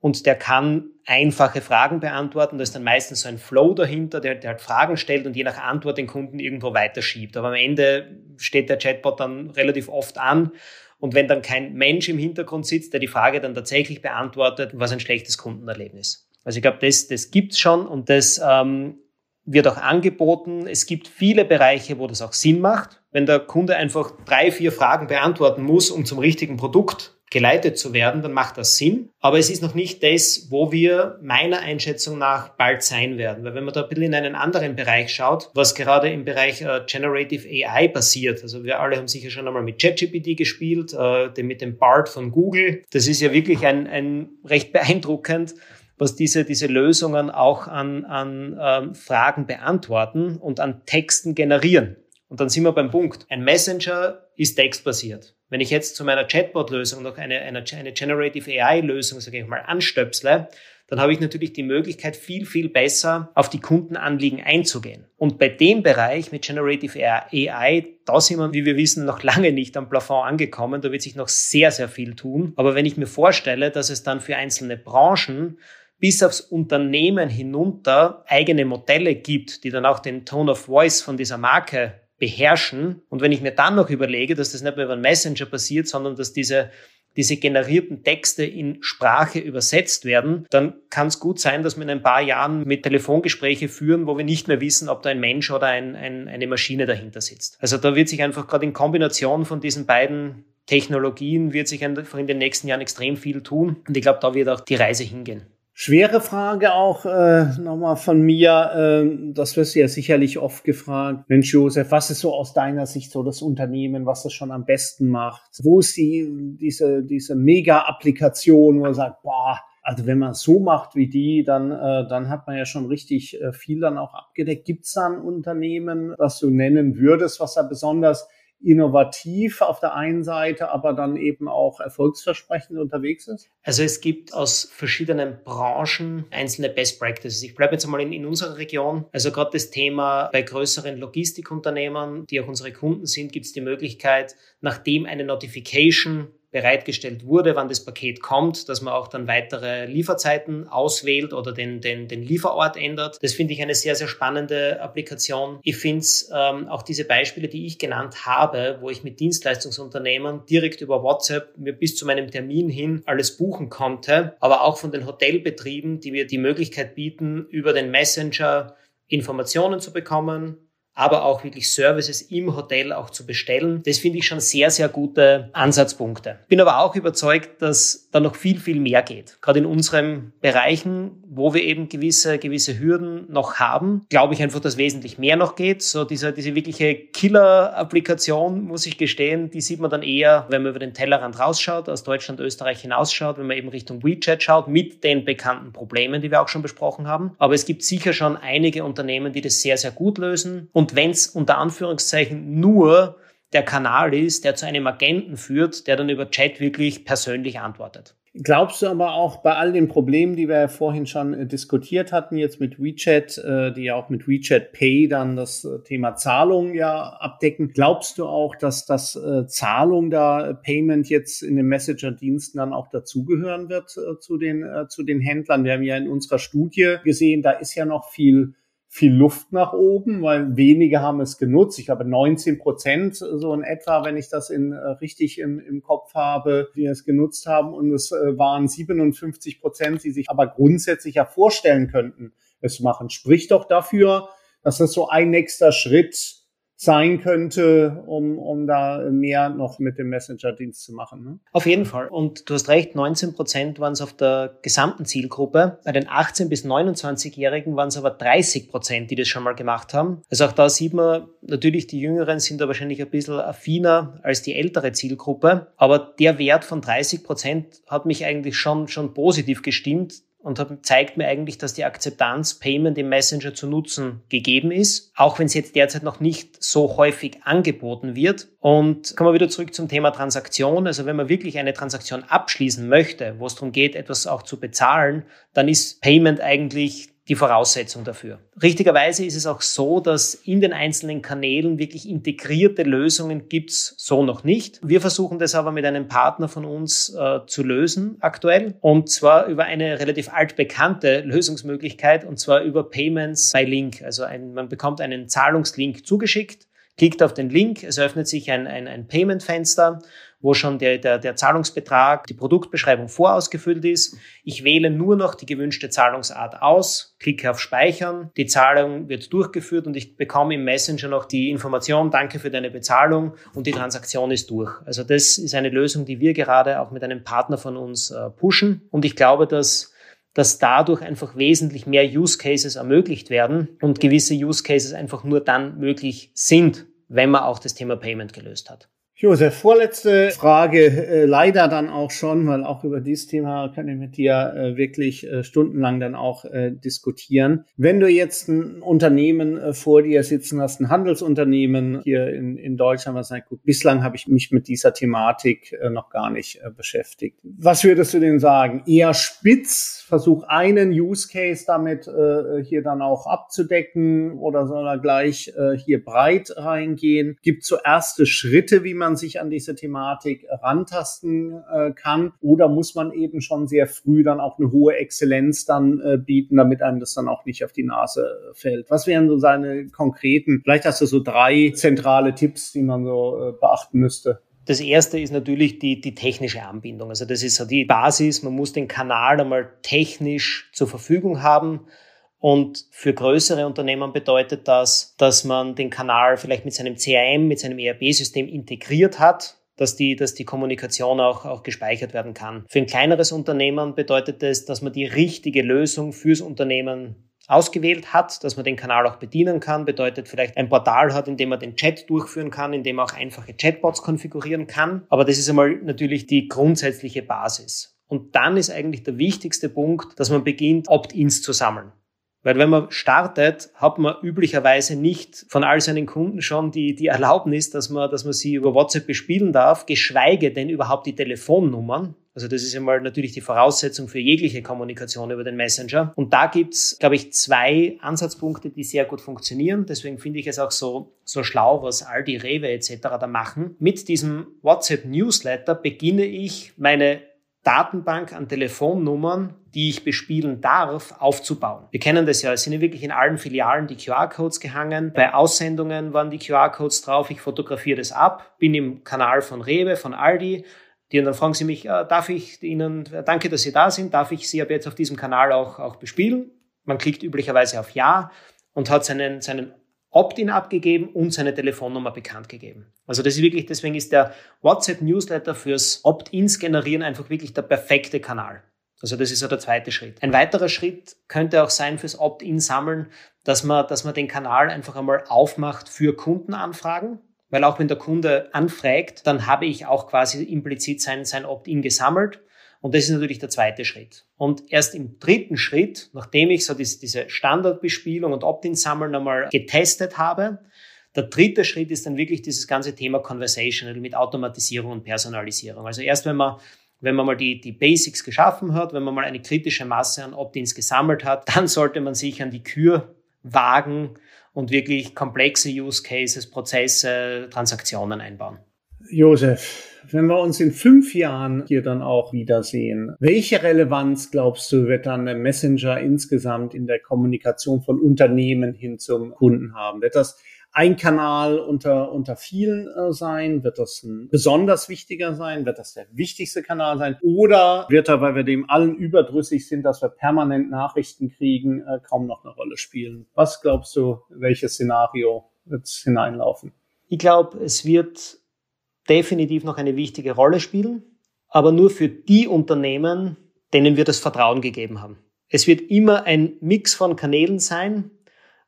und der kann einfache Fragen beantworten. Da ist dann meistens so ein Flow dahinter, der, der halt Fragen stellt und je nach Antwort den Kunden irgendwo weiterschiebt. Aber am Ende steht der Chatbot dann relativ oft an und wenn dann kein Mensch im Hintergrund sitzt, der die Frage dann tatsächlich beantwortet, was ein schlechtes Kundenerlebnis. Also ich glaube, das, das gibt's schon und das ähm, wird auch angeboten. Es gibt viele Bereiche, wo das auch Sinn macht. Wenn der Kunde einfach drei, vier Fragen beantworten muss, um zum richtigen Produkt geleitet zu werden, dann macht das Sinn. Aber es ist noch nicht das, wo wir meiner Einschätzung nach bald sein werden. Weil wenn man da ein bisschen in einen anderen Bereich schaut, was gerade im Bereich äh, Generative AI passiert, also wir alle haben sicher schon einmal mit ChatGPT gespielt, äh, mit dem BART von Google. Das ist ja wirklich ein, ein recht beeindruckend, was diese, diese Lösungen auch an, an ähm, Fragen beantworten und an Texten generieren. Und dann sind wir beim Punkt. Ein Messenger ist textbasiert. Wenn ich jetzt zu meiner Chatbot-Lösung noch eine, eine, eine Generative AI-Lösung, sage ich mal, anstöpsle, dann habe ich natürlich die Möglichkeit, viel, viel besser auf die Kundenanliegen einzugehen. Und bei dem Bereich mit Generative AI, da sind wir, wie wir wissen, noch lange nicht am Plafond angekommen. Da wird sich noch sehr, sehr viel tun. Aber wenn ich mir vorstelle, dass es dann für einzelne Branchen bis aufs Unternehmen hinunter eigene Modelle gibt, die dann auch den Tone of Voice von dieser Marke beherrschen. Und wenn ich mir dann noch überlege, dass das nicht mehr über einen Messenger passiert, sondern dass diese diese generierten Texte in Sprache übersetzt werden, dann kann es gut sein, dass wir in ein paar Jahren mit Telefongespräche führen, wo wir nicht mehr wissen, ob da ein Mensch oder ein, ein, eine Maschine dahinter sitzt. Also da wird sich einfach gerade in Kombination von diesen beiden Technologien wird sich einfach in den nächsten Jahren extrem viel tun. Und ich glaube, da wird auch die Reise hingehen. Schwere Frage auch äh, nochmal von mir. Äh, das wirst du ja sicherlich oft gefragt. Mensch, Josef, was ist so aus deiner Sicht so das Unternehmen, was das schon am besten macht? Wo ist die, diese, diese Mega-Applikation, wo er sagt, boah, also wenn man es so macht wie die, dann, äh, dann hat man ja schon richtig äh, viel dann auch abgedeckt. Gibt es da ein Unternehmen, das du nennen würdest, was da besonders innovativ auf der einen Seite, aber dann eben auch erfolgsversprechend unterwegs ist? Also es gibt aus verschiedenen Branchen einzelne Best Practices. Ich bleibe jetzt einmal in, in unserer Region. Also gerade das Thema bei größeren Logistikunternehmen, die auch unsere Kunden sind, gibt es die Möglichkeit, nachdem eine Notification bereitgestellt wurde, wann das Paket kommt, dass man auch dann weitere Lieferzeiten auswählt oder den, den, den Lieferort ändert. Das finde ich eine sehr, sehr spannende Applikation. Ich finde ähm, auch diese Beispiele, die ich genannt habe, wo ich mit Dienstleistungsunternehmen direkt über WhatsApp mir bis zu meinem Termin hin alles buchen konnte, aber auch von den Hotelbetrieben, die mir die Möglichkeit bieten, über den Messenger Informationen zu bekommen, aber auch wirklich Services im Hotel auch zu bestellen. Das finde ich schon sehr, sehr gute Ansatzpunkte. Bin aber auch überzeugt, dass da noch viel, viel mehr geht. Gerade in unseren Bereichen, wo wir eben gewisse, gewisse Hürden noch haben, glaube ich einfach, dass wesentlich mehr noch geht. So diese, diese wirkliche Killer-Applikation, muss ich gestehen, die sieht man dann eher, wenn man über den Tellerrand rausschaut, aus Deutschland, Österreich hinausschaut, wenn man eben Richtung WeChat schaut, mit den bekannten Problemen, die wir auch schon besprochen haben. Aber es gibt sicher schon einige Unternehmen, die das sehr, sehr gut lösen. Und wenn es unter Anführungszeichen nur der Kanal ist, der zu einem Agenten führt, der dann über Chat wirklich persönlich antwortet. Glaubst du aber auch bei all den Problemen, die wir ja vorhin schon äh, diskutiert hatten, jetzt mit WeChat, äh, die ja auch mit WeChat Pay dann das äh, Thema Zahlung ja abdecken, glaubst du auch, dass das Zahlung da, Payment jetzt in den Messenger-Diensten dann auch dazugehören wird zu den, zu den Händlern? Wir haben ja in unserer Studie gesehen, da ist ja noch viel viel Luft nach oben, weil wenige haben es genutzt. Ich glaube 19 Prozent so in etwa, wenn ich das in, äh, richtig im, im Kopf habe, die es genutzt haben. Und es äh, waren 57 Prozent, die sich aber grundsätzlich ja vorstellen könnten, es machen. Spricht doch dafür, dass das so ein nächster Schritt sein könnte, um, um da mehr noch mit dem Messenger-Dienst zu machen. Ne? Auf jeden Fall. Und du hast recht, 19 Prozent waren es auf der gesamten Zielgruppe. Bei den 18- bis 29-Jährigen waren es aber 30 Prozent, die das schon mal gemacht haben. Also auch da sieht man, natürlich die Jüngeren sind da wahrscheinlich ein bisschen affiner als die ältere Zielgruppe. Aber der Wert von 30 Prozent hat mich eigentlich schon, schon positiv gestimmt und hab, zeigt mir eigentlich, dass die Akzeptanz, Payment im Messenger zu nutzen gegeben ist, auch wenn es jetzt derzeit noch nicht so häufig angeboten wird. Und kommen wir wieder zurück zum Thema Transaktion. Also wenn man wirklich eine Transaktion abschließen möchte, wo es darum geht, etwas auch zu bezahlen, dann ist Payment eigentlich die Voraussetzung dafür. Richtigerweise ist es auch so, dass in den einzelnen Kanälen wirklich integrierte Lösungen gibt's so noch nicht. Wir versuchen das aber mit einem Partner von uns äh, zu lösen aktuell und zwar über eine relativ altbekannte Lösungsmöglichkeit und zwar über Payments by Link. Also ein, man bekommt einen Zahlungslink zugeschickt klickt auf den Link, es öffnet sich ein, ein, ein Payment-Fenster wo schon der, der, der Zahlungsbetrag, die Produktbeschreibung vorausgefüllt ist. Ich wähle nur noch die gewünschte Zahlungsart aus, klicke auf Speichern, die Zahlung wird durchgeführt und ich bekomme im Messenger noch die Information, danke für deine Bezahlung und die Transaktion ist durch. Also das ist eine Lösung, die wir gerade auch mit einem Partner von uns äh, pushen und ich glaube, dass dass dadurch einfach wesentlich mehr Use Cases ermöglicht werden und gewisse Use Cases einfach nur dann möglich sind, wenn man auch das Thema Payment gelöst hat. Josef, vorletzte Frage, äh, leider dann auch schon, weil auch über dieses Thema kann ich mit dir äh, wirklich äh, stundenlang dann auch äh, diskutieren. Wenn du jetzt ein Unternehmen äh, vor dir sitzen hast, ein Handelsunternehmen hier in, in Deutschland, was sagt, gut, bislang habe ich mich mit dieser Thematik äh, noch gar nicht beschäftigt. Was würdest du denn sagen? Eher spitz, versuch einen Use Case damit hier dann auch abzudecken oder soll er gleich hier breit reingehen? Gibt so erste Schritte, wie man man sich an diese Thematik rantasten äh, kann? Oder muss man eben schon sehr früh dann auch eine hohe Exzellenz dann äh, bieten, damit einem das dann auch nicht auf die Nase äh, fällt? Was wären so seine konkreten, vielleicht hast du so drei zentrale Tipps, die man so äh, beachten müsste? Das erste ist natürlich die, die technische Anbindung. Also das ist so die Basis. Man muss den Kanal einmal technisch zur Verfügung haben. Und für größere Unternehmen bedeutet das, dass man den Kanal vielleicht mit seinem CRM, mit seinem ERP-System integriert hat, dass die, dass die Kommunikation auch, auch gespeichert werden kann. Für ein kleineres Unternehmen bedeutet das, dass man die richtige Lösung fürs Unternehmen ausgewählt hat, dass man den Kanal auch bedienen kann, bedeutet vielleicht ein Portal hat, in dem man den Chat durchführen kann, in dem man auch einfache Chatbots konfigurieren kann. Aber das ist einmal natürlich die grundsätzliche Basis. Und dann ist eigentlich der wichtigste Punkt, dass man beginnt, Opt-ins zu sammeln. Weil wenn man startet, hat man üblicherweise nicht von all seinen Kunden schon die, die Erlaubnis, dass man, dass man sie über WhatsApp bespielen darf, geschweige denn überhaupt die Telefonnummern. Also das ist einmal natürlich die Voraussetzung für jegliche Kommunikation über den Messenger. Und da gibt's, glaube ich, zwei Ansatzpunkte, die sehr gut funktionieren. Deswegen finde ich es auch so, so schlau, was Aldi, Rewe etc. da machen. Mit diesem WhatsApp-Newsletter beginne ich meine Datenbank an Telefonnummern, die ich bespielen darf, aufzubauen. Wir kennen das ja, es sind ja wirklich in allen Filialen die QR-Codes gehangen. Bei Aussendungen waren die QR-Codes drauf. Ich fotografiere das ab, bin im Kanal von Rewe, von Aldi. Die, und dann fragen sie mich, äh, darf ich Ihnen, danke, dass Sie da sind, darf ich Sie ab jetzt auf diesem Kanal auch, auch bespielen? Man klickt üblicherweise auf Ja und hat seinen, seinen Opt-in abgegeben und seine Telefonnummer bekannt gegeben. Also das ist wirklich, deswegen ist der WhatsApp-Newsletter fürs Opt-ins generieren einfach wirklich der perfekte Kanal. Also das ist ja der zweite Schritt. Ein weiterer Schritt könnte auch sein fürs Opt-in sammeln, dass man, dass man den Kanal einfach einmal aufmacht für Kundenanfragen. Weil auch wenn der Kunde anfragt, dann habe ich auch quasi implizit sein, sein Opt-in gesammelt. Und das ist natürlich der zweite Schritt. Und erst im dritten Schritt, nachdem ich so diese Standardbespielung und Opt-in-Sammeln einmal getestet habe, der dritte Schritt ist dann wirklich dieses ganze Thema Conversational mit Automatisierung und Personalisierung. Also erst wenn man wenn man mal die, die Basics geschaffen hat, wenn man mal eine kritische Masse an Opt-ins gesammelt hat, dann sollte man sich an die Kür wagen und wirklich komplexe Use Cases, Prozesse, Transaktionen einbauen. Josef, wenn wir uns in fünf Jahren hier dann auch wiedersehen, welche Relevanz glaubst du, wird dann der Messenger insgesamt in der Kommunikation von Unternehmen hin zum Kunden haben? Wird das ein Kanal unter, unter vielen äh, sein? Wird das ein besonders wichtiger sein? Wird das der wichtigste Kanal sein? Oder wird er, weil wir dem allen überdrüssig sind, dass wir permanent Nachrichten kriegen, äh, kaum noch eine Rolle spielen? Was glaubst du, welches Szenario wird hineinlaufen? Ich glaube, es wird definitiv noch eine wichtige Rolle spielen, aber nur für die Unternehmen, denen wir das Vertrauen gegeben haben. Es wird immer ein Mix von Kanälen sein,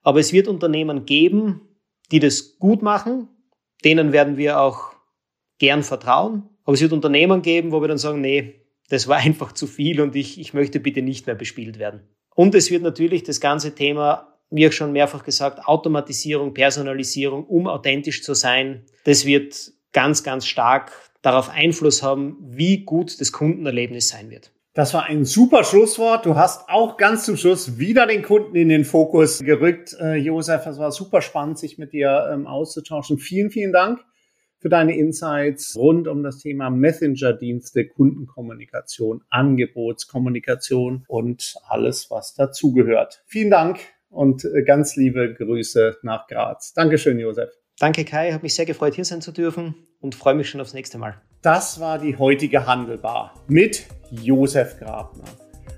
aber es wird Unternehmen geben, die das gut machen, denen werden wir auch gern vertrauen, aber es wird Unternehmen geben, wo wir dann sagen, nee, das war <laughs> einfach zu viel und ich, ich möchte bitte nicht mehr bespielt werden. Und es wird natürlich das ganze Thema, wie auch schon mehrfach gesagt, Automatisierung, Personalisierung, um authentisch zu sein, das wird ganz, ganz stark darauf Einfluss haben, wie gut das Kundenerlebnis sein wird. Das war ein super Schlusswort. Du hast auch ganz zum Schluss wieder den Kunden in den Fokus gerückt. Äh, Josef, es war super spannend, sich mit dir ähm, auszutauschen. Vielen, vielen Dank für deine Insights rund um das Thema Messenger-Dienste, Kundenkommunikation, Angebotskommunikation und alles, was dazugehört. Vielen Dank und äh, ganz liebe Grüße nach Graz. Dankeschön, Josef. Danke Kai, habe mich sehr gefreut, hier sein zu dürfen und freue mich schon aufs nächste Mal. Das war die heutige Handelbar mit Josef Grabner.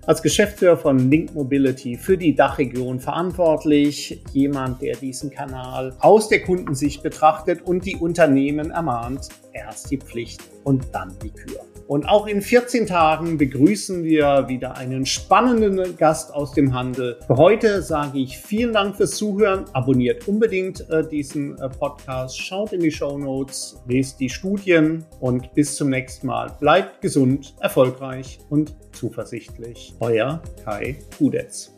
Als Geschäftsführer von Link Mobility für die Dachregion verantwortlich, jemand, der diesen Kanal aus der Kundensicht betrachtet und die Unternehmen ermahnt, erst die Pflicht und dann die Kür. Und auch in 14 Tagen begrüßen wir wieder einen spannenden Gast aus dem Handel. Für heute sage ich vielen Dank fürs Zuhören. Abonniert unbedingt äh, diesen äh, Podcast, schaut in die Show Notes, lest die Studien und bis zum nächsten Mal. Bleibt gesund, erfolgreich und zuversichtlich. Euer Kai Kudetz.